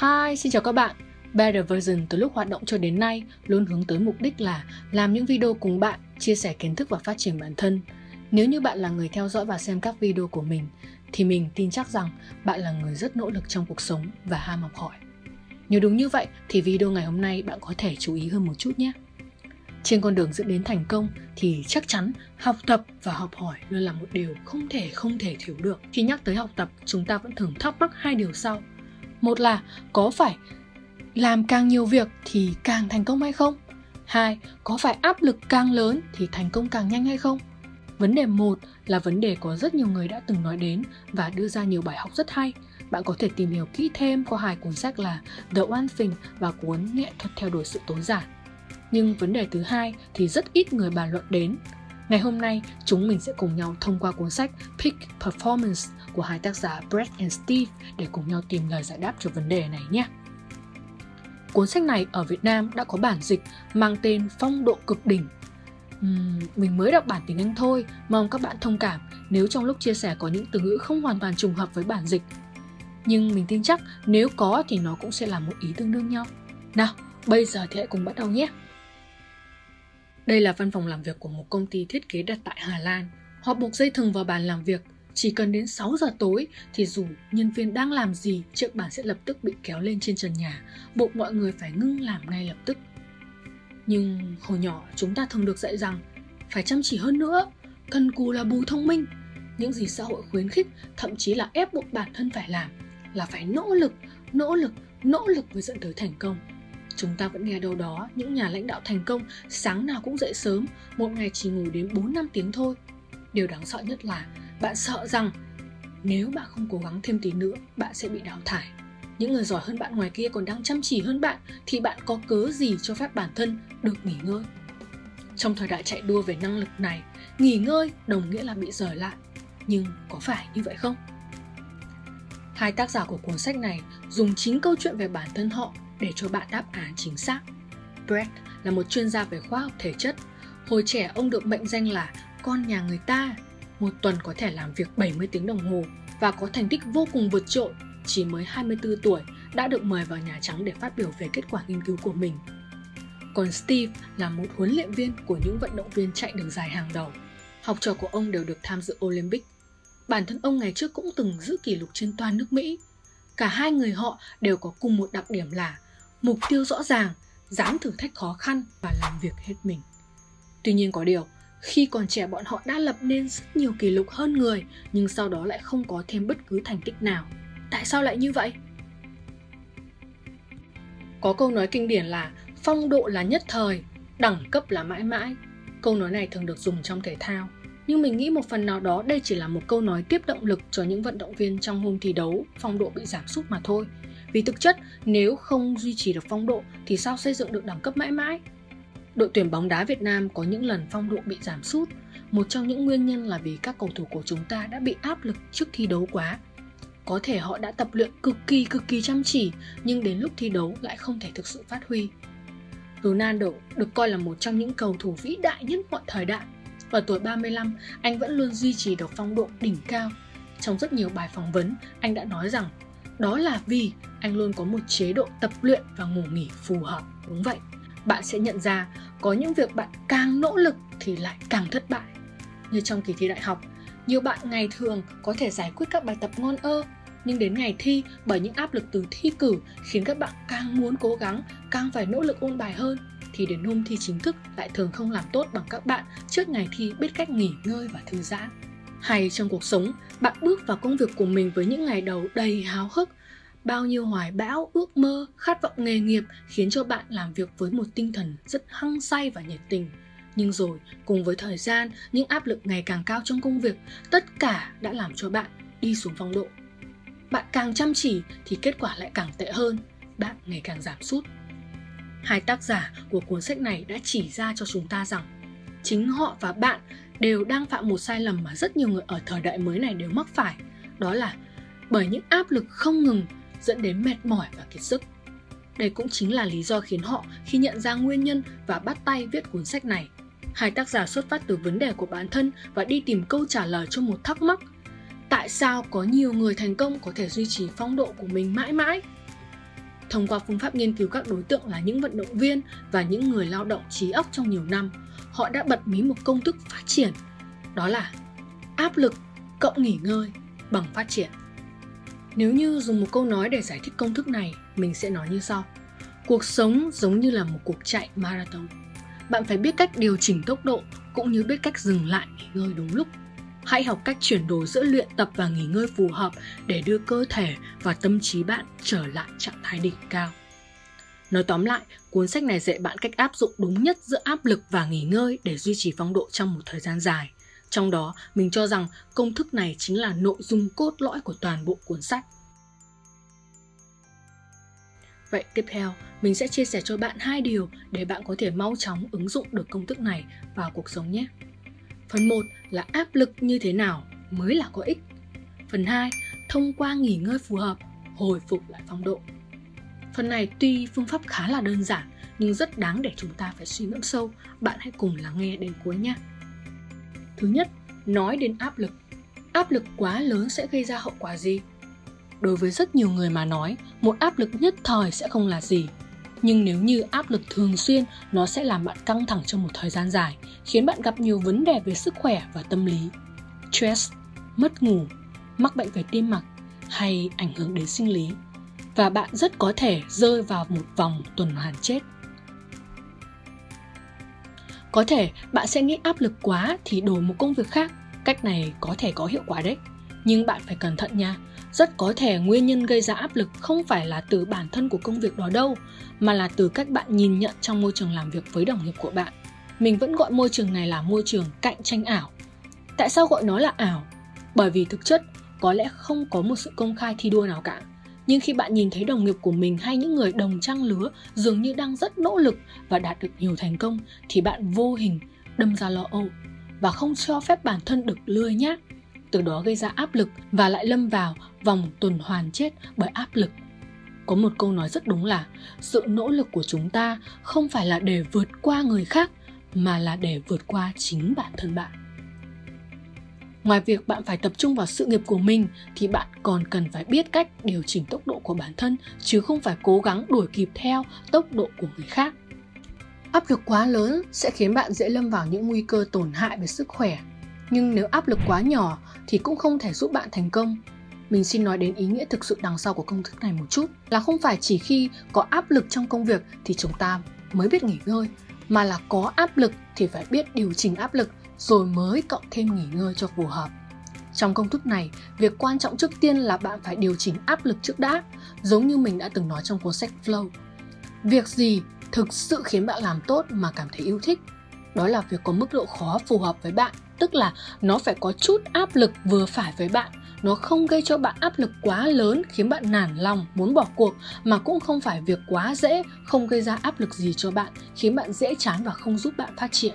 Hi, xin chào các bạn. Better Version từ lúc hoạt động cho đến nay luôn hướng tới mục đích là làm những video cùng bạn, chia sẻ kiến thức và phát triển bản thân. Nếu như bạn là người theo dõi và xem các video của mình, thì mình tin chắc rằng bạn là người rất nỗ lực trong cuộc sống và ham học hỏi. Nếu đúng như vậy thì video ngày hôm nay bạn có thể chú ý hơn một chút nhé. Trên con đường dẫn đến thành công thì chắc chắn học tập và học hỏi luôn là một điều không thể không thể thiếu được. Khi nhắc tới học tập, chúng ta vẫn thường thắc mắc hai điều sau. Một là có phải làm càng nhiều việc thì càng thành công hay không? Hai, có phải áp lực càng lớn thì thành công càng nhanh hay không? Vấn đề một là vấn đề có rất nhiều người đã từng nói đến và đưa ra nhiều bài học rất hay. Bạn có thể tìm hiểu kỹ thêm qua hai cuốn sách là The One Thing và cuốn Nghệ thuật theo đuổi sự tối giản. Nhưng vấn đề thứ hai thì rất ít người bàn luận đến. Ngày hôm nay, chúng mình sẽ cùng nhau thông qua cuốn sách Peak Performance của hai tác giả Brett and Steve để cùng nhau tìm lời giải đáp cho vấn đề này nhé. Cuốn sách này ở Việt Nam đã có bản dịch mang tên Phong độ cực đỉnh. Uhm, mình mới đọc bản tiếng Anh thôi, mong các bạn thông cảm nếu trong lúc chia sẻ có những từ ngữ không hoàn toàn trùng hợp với bản dịch. Nhưng mình tin chắc nếu có thì nó cũng sẽ là một ý tương đương nhau. Nào, bây giờ thì hãy cùng bắt đầu nhé! Đây là văn phòng làm việc của một công ty thiết kế đặt tại Hà Lan. Họ buộc dây thừng vào bàn làm việc. Chỉ cần đến 6 giờ tối thì dù nhân viên đang làm gì, chiếc bàn sẽ lập tức bị kéo lên trên trần nhà, buộc mọi người phải ngưng làm ngay lập tức. Nhưng hồi nhỏ chúng ta thường được dạy rằng phải chăm chỉ hơn nữa, cần cù là bù thông minh. Những gì xã hội khuyến khích, thậm chí là ép buộc bản thân phải làm là phải nỗ lực, nỗ lực, nỗ lực mới dẫn tới thành công. Chúng ta vẫn nghe đâu đó những nhà lãnh đạo thành công sáng nào cũng dậy sớm, một ngày chỉ ngủ đến 4 năm tiếng thôi. Điều đáng sợ nhất là bạn sợ rằng nếu bạn không cố gắng thêm tí nữa, bạn sẽ bị đào thải. Những người giỏi hơn bạn ngoài kia còn đang chăm chỉ hơn bạn thì bạn có cớ gì cho phép bản thân được nghỉ ngơi? Trong thời đại chạy đua về năng lực này, nghỉ ngơi đồng nghĩa là bị rời lại. Nhưng có phải như vậy không? Hai tác giả của cuốn sách này dùng chính câu chuyện về bản thân họ để cho bạn đáp án chính xác. Brett là một chuyên gia về khoa học thể chất. Hồi trẻ, ông được mệnh danh là con nhà người ta. Một tuần có thể làm việc 70 tiếng đồng hồ và có thành tích vô cùng vượt trội. Chỉ mới 24 tuổi, đã được mời vào Nhà Trắng để phát biểu về kết quả nghiên cứu của mình. Còn Steve là một huấn luyện viên của những vận động viên chạy đường dài hàng đầu. Học trò của ông đều được tham dự Olympic. Bản thân ông ngày trước cũng từng giữ kỷ lục trên toàn nước Mỹ. Cả hai người họ đều có cùng một đặc điểm là mục tiêu rõ ràng, dám thử thách khó khăn và làm việc hết mình. Tuy nhiên có điều, khi còn trẻ bọn họ đã lập nên rất nhiều kỷ lục hơn người nhưng sau đó lại không có thêm bất cứ thành tích nào. Tại sao lại như vậy? Có câu nói kinh điển là phong độ là nhất thời, đẳng cấp là mãi mãi. Câu nói này thường được dùng trong thể thao, nhưng mình nghĩ một phần nào đó đây chỉ là một câu nói tiếp động lực cho những vận động viên trong hôm thi đấu phong độ bị giảm sút mà thôi vì thực chất, nếu không duy trì được phong độ thì sao xây dựng được đẳng cấp mãi mãi? Đội tuyển bóng đá Việt Nam có những lần phong độ bị giảm sút. Một trong những nguyên nhân là vì các cầu thủ của chúng ta đã bị áp lực trước thi đấu quá. Có thể họ đã tập luyện cực kỳ cực kỳ chăm chỉ nhưng đến lúc thi đấu lại không thể thực sự phát huy. Ronaldo được coi là một trong những cầu thủ vĩ đại nhất mọi thời đại. Ở tuổi 35, anh vẫn luôn duy trì được phong độ đỉnh cao. Trong rất nhiều bài phỏng vấn, anh đã nói rằng đó là vì anh luôn có một chế độ tập luyện và ngủ nghỉ phù hợp. Đúng vậy, bạn sẽ nhận ra có những việc bạn càng nỗ lực thì lại càng thất bại. Như trong kỳ thi đại học, nhiều bạn ngày thường có thể giải quyết các bài tập ngon ơ, nhưng đến ngày thi bởi những áp lực từ thi cử khiến các bạn càng muốn cố gắng, càng phải nỗ lực ôn bài hơn thì đến hôm thi chính thức lại thường không làm tốt bằng các bạn trước ngày thi biết cách nghỉ ngơi và thư giãn. Hay trong cuộc sống, bạn bước vào công việc của mình với những ngày đầu đầy háo hức, bao nhiêu hoài bão, ước mơ, khát vọng nghề nghiệp khiến cho bạn làm việc với một tinh thần rất hăng say và nhiệt tình. Nhưng rồi, cùng với thời gian, những áp lực ngày càng cao trong công việc, tất cả đã làm cho bạn đi xuống phong độ. Bạn càng chăm chỉ thì kết quả lại càng tệ hơn, bạn ngày càng giảm sút. Hai tác giả của cuốn sách này đã chỉ ra cho chúng ta rằng chính họ và bạn đều đang phạm một sai lầm mà rất nhiều người ở thời đại mới này đều mắc phải. Đó là bởi những áp lực không ngừng dẫn đến mệt mỏi và kiệt sức. Đây cũng chính là lý do khiến họ khi nhận ra nguyên nhân và bắt tay viết cuốn sách này. Hai tác giả xuất phát từ vấn đề của bản thân và đi tìm câu trả lời cho một thắc mắc. Tại sao có nhiều người thành công có thể duy trì phong độ của mình mãi mãi? Thông qua phương pháp nghiên cứu các đối tượng là những vận động viên và những người lao động trí óc trong nhiều năm, họ đã bật mí một công thức phát triển, đó là áp lực cộng nghỉ ngơi bằng phát triển. Nếu như dùng một câu nói để giải thích công thức này, mình sẽ nói như sau. Cuộc sống giống như là một cuộc chạy marathon. Bạn phải biết cách điều chỉnh tốc độ cũng như biết cách dừng lại nghỉ ngơi đúng lúc. Hãy học cách chuyển đổi giữa luyện tập và nghỉ ngơi phù hợp để đưa cơ thể và tâm trí bạn trở lại trạng thái đỉnh cao. Nói tóm lại, cuốn sách này dạy bạn cách áp dụng đúng nhất giữa áp lực và nghỉ ngơi để duy trì phong độ trong một thời gian dài. Trong đó, mình cho rằng công thức này chính là nội dung cốt lõi của toàn bộ cuốn sách. Vậy tiếp theo, mình sẽ chia sẻ cho bạn hai điều để bạn có thể mau chóng ứng dụng được công thức này vào cuộc sống nhé. Phần 1 là áp lực như thế nào mới là có ích. Phần 2, thông qua nghỉ ngơi phù hợp, hồi phục lại phong độ. Phần này tuy phương pháp khá là đơn giản nhưng rất đáng để chúng ta phải suy ngẫm sâu. Bạn hãy cùng lắng nghe đến cuối nhé. Thứ nhất, nói đến áp lực. Áp lực quá lớn sẽ gây ra hậu quả gì? Đối với rất nhiều người mà nói, một áp lực nhất thời sẽ không là gì. Nhưng nếu như áp lực thường xuyên, nó sẽ làm bạn căng thẳng trong một thời gian dài, khiến bạn gặp nhiều vấn đề về sức khỏe và tâm lý. Stress, mất ngủ, mắc bệnh về tim mạch hay ảnh hưởng đến sinh lý. Và bạn rất có thể rơi vào một vòng tuần hoàn chết. Có thể bạn sẽ nghĩ áp lực quá thì đổi một công việc khác. Cách này có thể có hiệu quả đấy. Nhưng bạn phải cẩn thận nha. Rất có thể nguyên nhân gây ra áp lực không phải là từ bản thân của công việc đó đâu, mà là từ cách bạn nhìn nhận trong môi trường làm việc với đồng nghiệp của bạn. Mình vẫn gọi môi trường này là môi trường cạnh tranh ảo. Tại sao gọi nó là ảo? Bởi vì thực chất có lẽ không có một sự công khai thi đua nào cả nhưng khi bạn nhìn thấy đồng nghiệp của mình hay những người đồng trang lứa dường như đang rất nỗ lực và đạt được nhiều thành công, thì bạn vô hình đâm ra lo âu và không cho phép bản thân được lười nhác. Từ đó gây ra áp lực và lại lâm vào vòng tuần hoàn chết bởi áp lực. Có một câu nói rất đúng là sự nỗ lực của chúng ta không phải là để vượt qua người khác, mà là để vượt qua chính bản thân bạn ngoài việc bạn phải tập trung vào sự nghiệp của mình, thì bạn còn cần phải biết cách điều chỉnh tốc độ của bản thân, chứ không phải cố gắng đuổi kịp theo tốc độ của người khác. Áp lực quá lớn sẽ khiến bạn dễ lâm vào những nguy cơ tổn hại về sức khỏe. Nhưng nếu áp lực quá nhỏ thì cũng không thể giúp bạn thành công. Mình xin nói đến ý nghĩa thực sự đằng sau của công thức này một chút, là không phải chỉ khi có áp lực trong công việc thì chúng ta mới biết nghỉ ngơi mà là có áp lực thì phải biết điều chỉnh áp lực rồi mới cộng thêm nghỉ ngơi cho phù hợp. Trong công thức này, việc quan trọng trước tiên là bạn phải điều chỉnh áp lực trước đã, giống như mình đã từng nói trong cuốn sách Flow. Việc gì thực sự khiến bạn làm tốt mà cảm thấy yêu thích? Đó là việc có mức độ khó phù hợp với bạn, tức là nó phải có chút áp lực vừa phải với bạn, nó không gây cho bạn áp lực quá lớn, khiến bạn nản lòng, muốn bỏ cuộc, mà cũng không phải việc quá dễ, không gây ra áp lực gì cho bạn, khiến bạn dễ chán và không giúp bạn phát triển.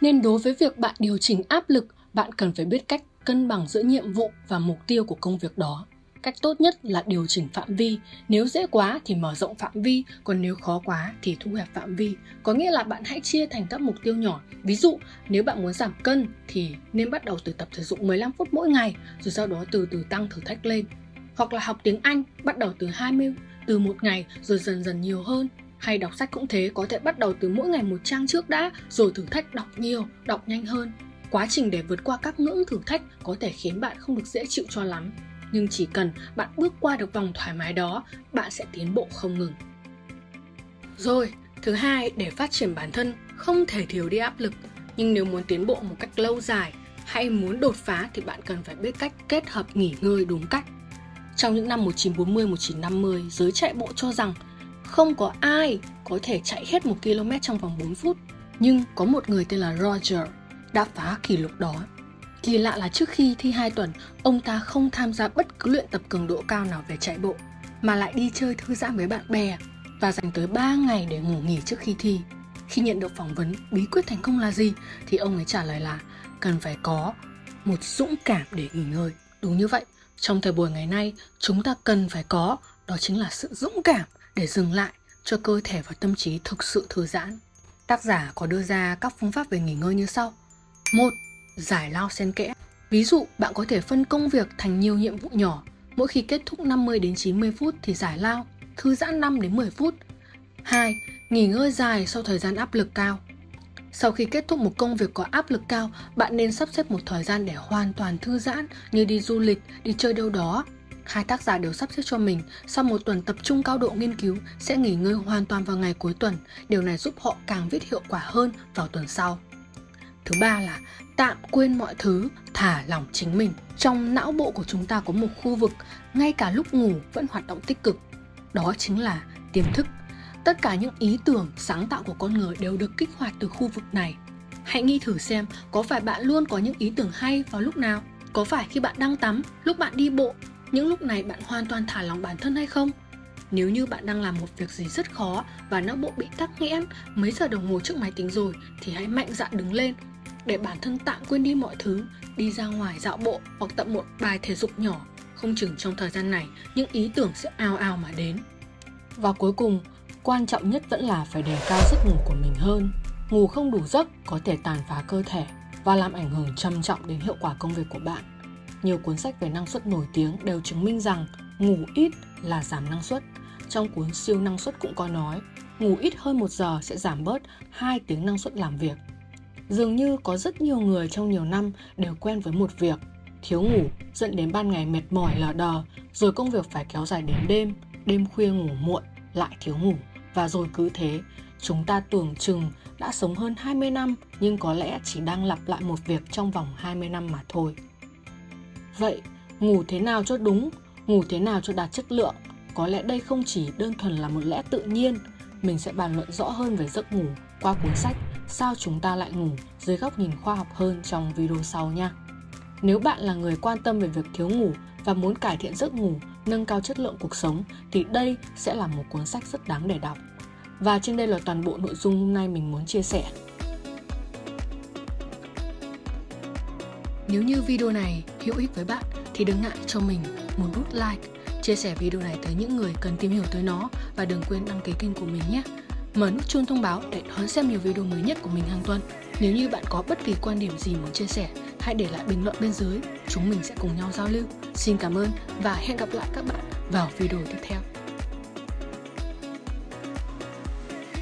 Nên đối với việc bạn điều chỉnh áp lực, bạn cần phải biết cách cân bằng giữa nhiệm vụ và mục tiêu của công việc đó cách tốt nhất là điều chỉnh phạm vi. Nếu dễ quá thì mở rộng phạm vi còn nếu khó quá thì thu hẹp phạm vi. Có nghĩa là bạn hãy chia thành các mục tiêu nhỏ. Ví dụ nếu bạn muốn giảm cân thì nên bắt đầu từ tập thể dục 15 phút mỗi ngày rồi sau đó từ từ tăng thử thách lên. Hoặc là học tiếng Anh bắt đầu từ 20 từ một ngày rồi dần dần nhiều hơn. Hay đọc sách cũng thế, có thể bắt đầu từ mỗi ngày một trang trước đã, rồi thử thách đọc nhiều, đọc nhanh hơn. Quá trình để vượt qua các ngưỡng thử thách có thể khiến bạn không được dễ chịu cho lắm. Nhưng chỉ cần bạn bước qua được vòng thoải mái đó, bạn sẽ tiến bộ không ngừng. Rồi, thứ hai, để phát triển bản thân không thể thiếu đi áp lực. Nhưng nếu muốn tiến bộ một cách lâu dài hay muốn đột phá thì bạn cần phải biết cách kết hợp nghỉ ngơi đúng cách. Trong những năm 1940-1950, giới chạy bộ cho rằng không có ai có thể chạy hết một km trong vòng 4 phút. Nhưng có một người tên là Roger đã phá kỷ lục đó. Kỳ lạ là trước khi thi 2 tuần, ông ta không tham gia bất cứ luyện tập cường độ cao nào về chạy bộ, mà lại đi chơi thư giãn với bạn bè và dành tới 3 ngày để ngủ nghỉ trước khi thi. Khi nhận được phỏng vấn bí quyết thành công là gì thì ông ấy trả lời là cần phải có một dũng cảm để nghỉ ngơi. Đúng như vậy, trong thời buổi ngày nay, chúng ta cần phải có đó chính là sự dũng cảm để dừng lại cho cơ thể và tâm trí thực sự thư giãn. Tác giả có đưa ra các phương pháp về nghỉ ngơi như sau. một Giải lao xen kẽ. Ví dụ, bạn có thể phân công việc thành nhiều nhiệm vụ nhỏ. Mỗi khi kết thúc 50 đến 90 phút thì giải lao. thư giãn 5 đến 10 phút. 2. Nghỉ ngơi dài sau thời gian áp lực cao. Sau khi kết thúc một công việc có áp lực cao, bạn nên sắp xếp một thời gian để hoàn toàn thư giãn như đi du lịch, đi chơi đâu đó. Hai tác giả đều sắp xếp cho mình sau một tuần tập trung cao độ nghiên cứu sẽ nghỉ ngơi hoàn toàn vào ngày cuối tuần. Điều này giúp họ càng viết hiệu quả hơn vào tuần sau. Thứ ba là tạm quên mọi thứ, thả lỏng chính mình. Trong não bộ của chúng ta có một khu vực ngay cả lúc ngủ vẫn hoạt động tích cực. Đó chính là tiềm thức. Tất cả những ý tưởng, sáng tạo của con người đều được kích hoạt từ khu vực này. Hãy nghĩ thử xem có phải bạn luôn có những ý tưởng hay vào lúc nào? Có phải khi bạn đang tắm, lúc bạn đi bộ, những lúc này bạn hoàn toàn thả lỏng bản thân hay không? Nếu như bạn đang làm một việc gì rất khó và não bộ bị tắc nghẽn mấy giờ đồng hồ trước máy tính rồi thì hãy mạnh dạn đứng lên để bản thân tạm quên đi mọi thứ, đi ra ngoài dạo bộ hoặc tập một bài thể dục nhỏ. Không chừng trong thời gian này, những ý tưởng sẽ ao ao mà đến. Và cuối cùng, quan trọng nhất vẫn là phải đề cao giấc ngủ của mình hơn. Ngủ không đủ giấc có thể tàn phá cơ thể và làm ảnh hưởng trầm trọng đến hiệu quả công việc của bạn. Nhiều cuốn sách về năng suất nổi tiếng đều chứng minh rằng ngủ ít là giảm năng suất. Trong cuốn siêu năng suất cũng có nói, ngủ ít hơn một giờ sẽ giảm bớt 2 tiếng năng suất làm việc Dường như có rất nhiều người trong nhiều năm đều quen với một việc, thiếu ngủ dẫn đến ban ngày mệt mỏi lờ đờ, rồi công việc phải kéo dài đến đêm, đêm khuya ngủ muộn, lại thiếu ngủ và rồi cứ thế, chúng ta tưởng chừng đã sống hơn 20 năm nhưng có lẽ chỉ đang lặp lại một việc trong vòng 20 năm mà thôi. Vậy, ngủ thế nào cho đúng, ngủ thế nào cho đạt chất lượng? Có lẽ đây không chỉ đơn thuần là một lẽ tự nhiên, mình sẽ bàn luận rõ hơn về giấc ngủ qua cuốn sách Sao chúng ta lại ngủ dưới góc nhìn khoa học hơn trong video sau nha. Nếu bạn là người quan tâm về việc thiếu ngủ và muốn cải thiện giấc ngủ, nâng cao chất lượng cuộc sống thì đây sẽ là một cuốn sách rất đáng để đọc. Và trên đây là toàn bộ nội dung hôm nay mình muốn chia sẻ. Nếu như video này hữu ích với bạn thì đừng ngại cho mình một nút like, chia sẻ video này tới những người cần tìm hiểu tới nó và đừng quên đăng ký kênh của mình nhé. Mở nút chuông thông báo để đón xem nhiều video mới nhất của mình hàng tuần. Nếu như bạn có bất kỳ quan điểm gì muốn chia sẻ, hãy để lại bình luận bên dưới. Chúng mình sẽ cùng nhau giao lưu. Xin cảm ơn và hẹn gặp lại các bạn vào video tiếp theo.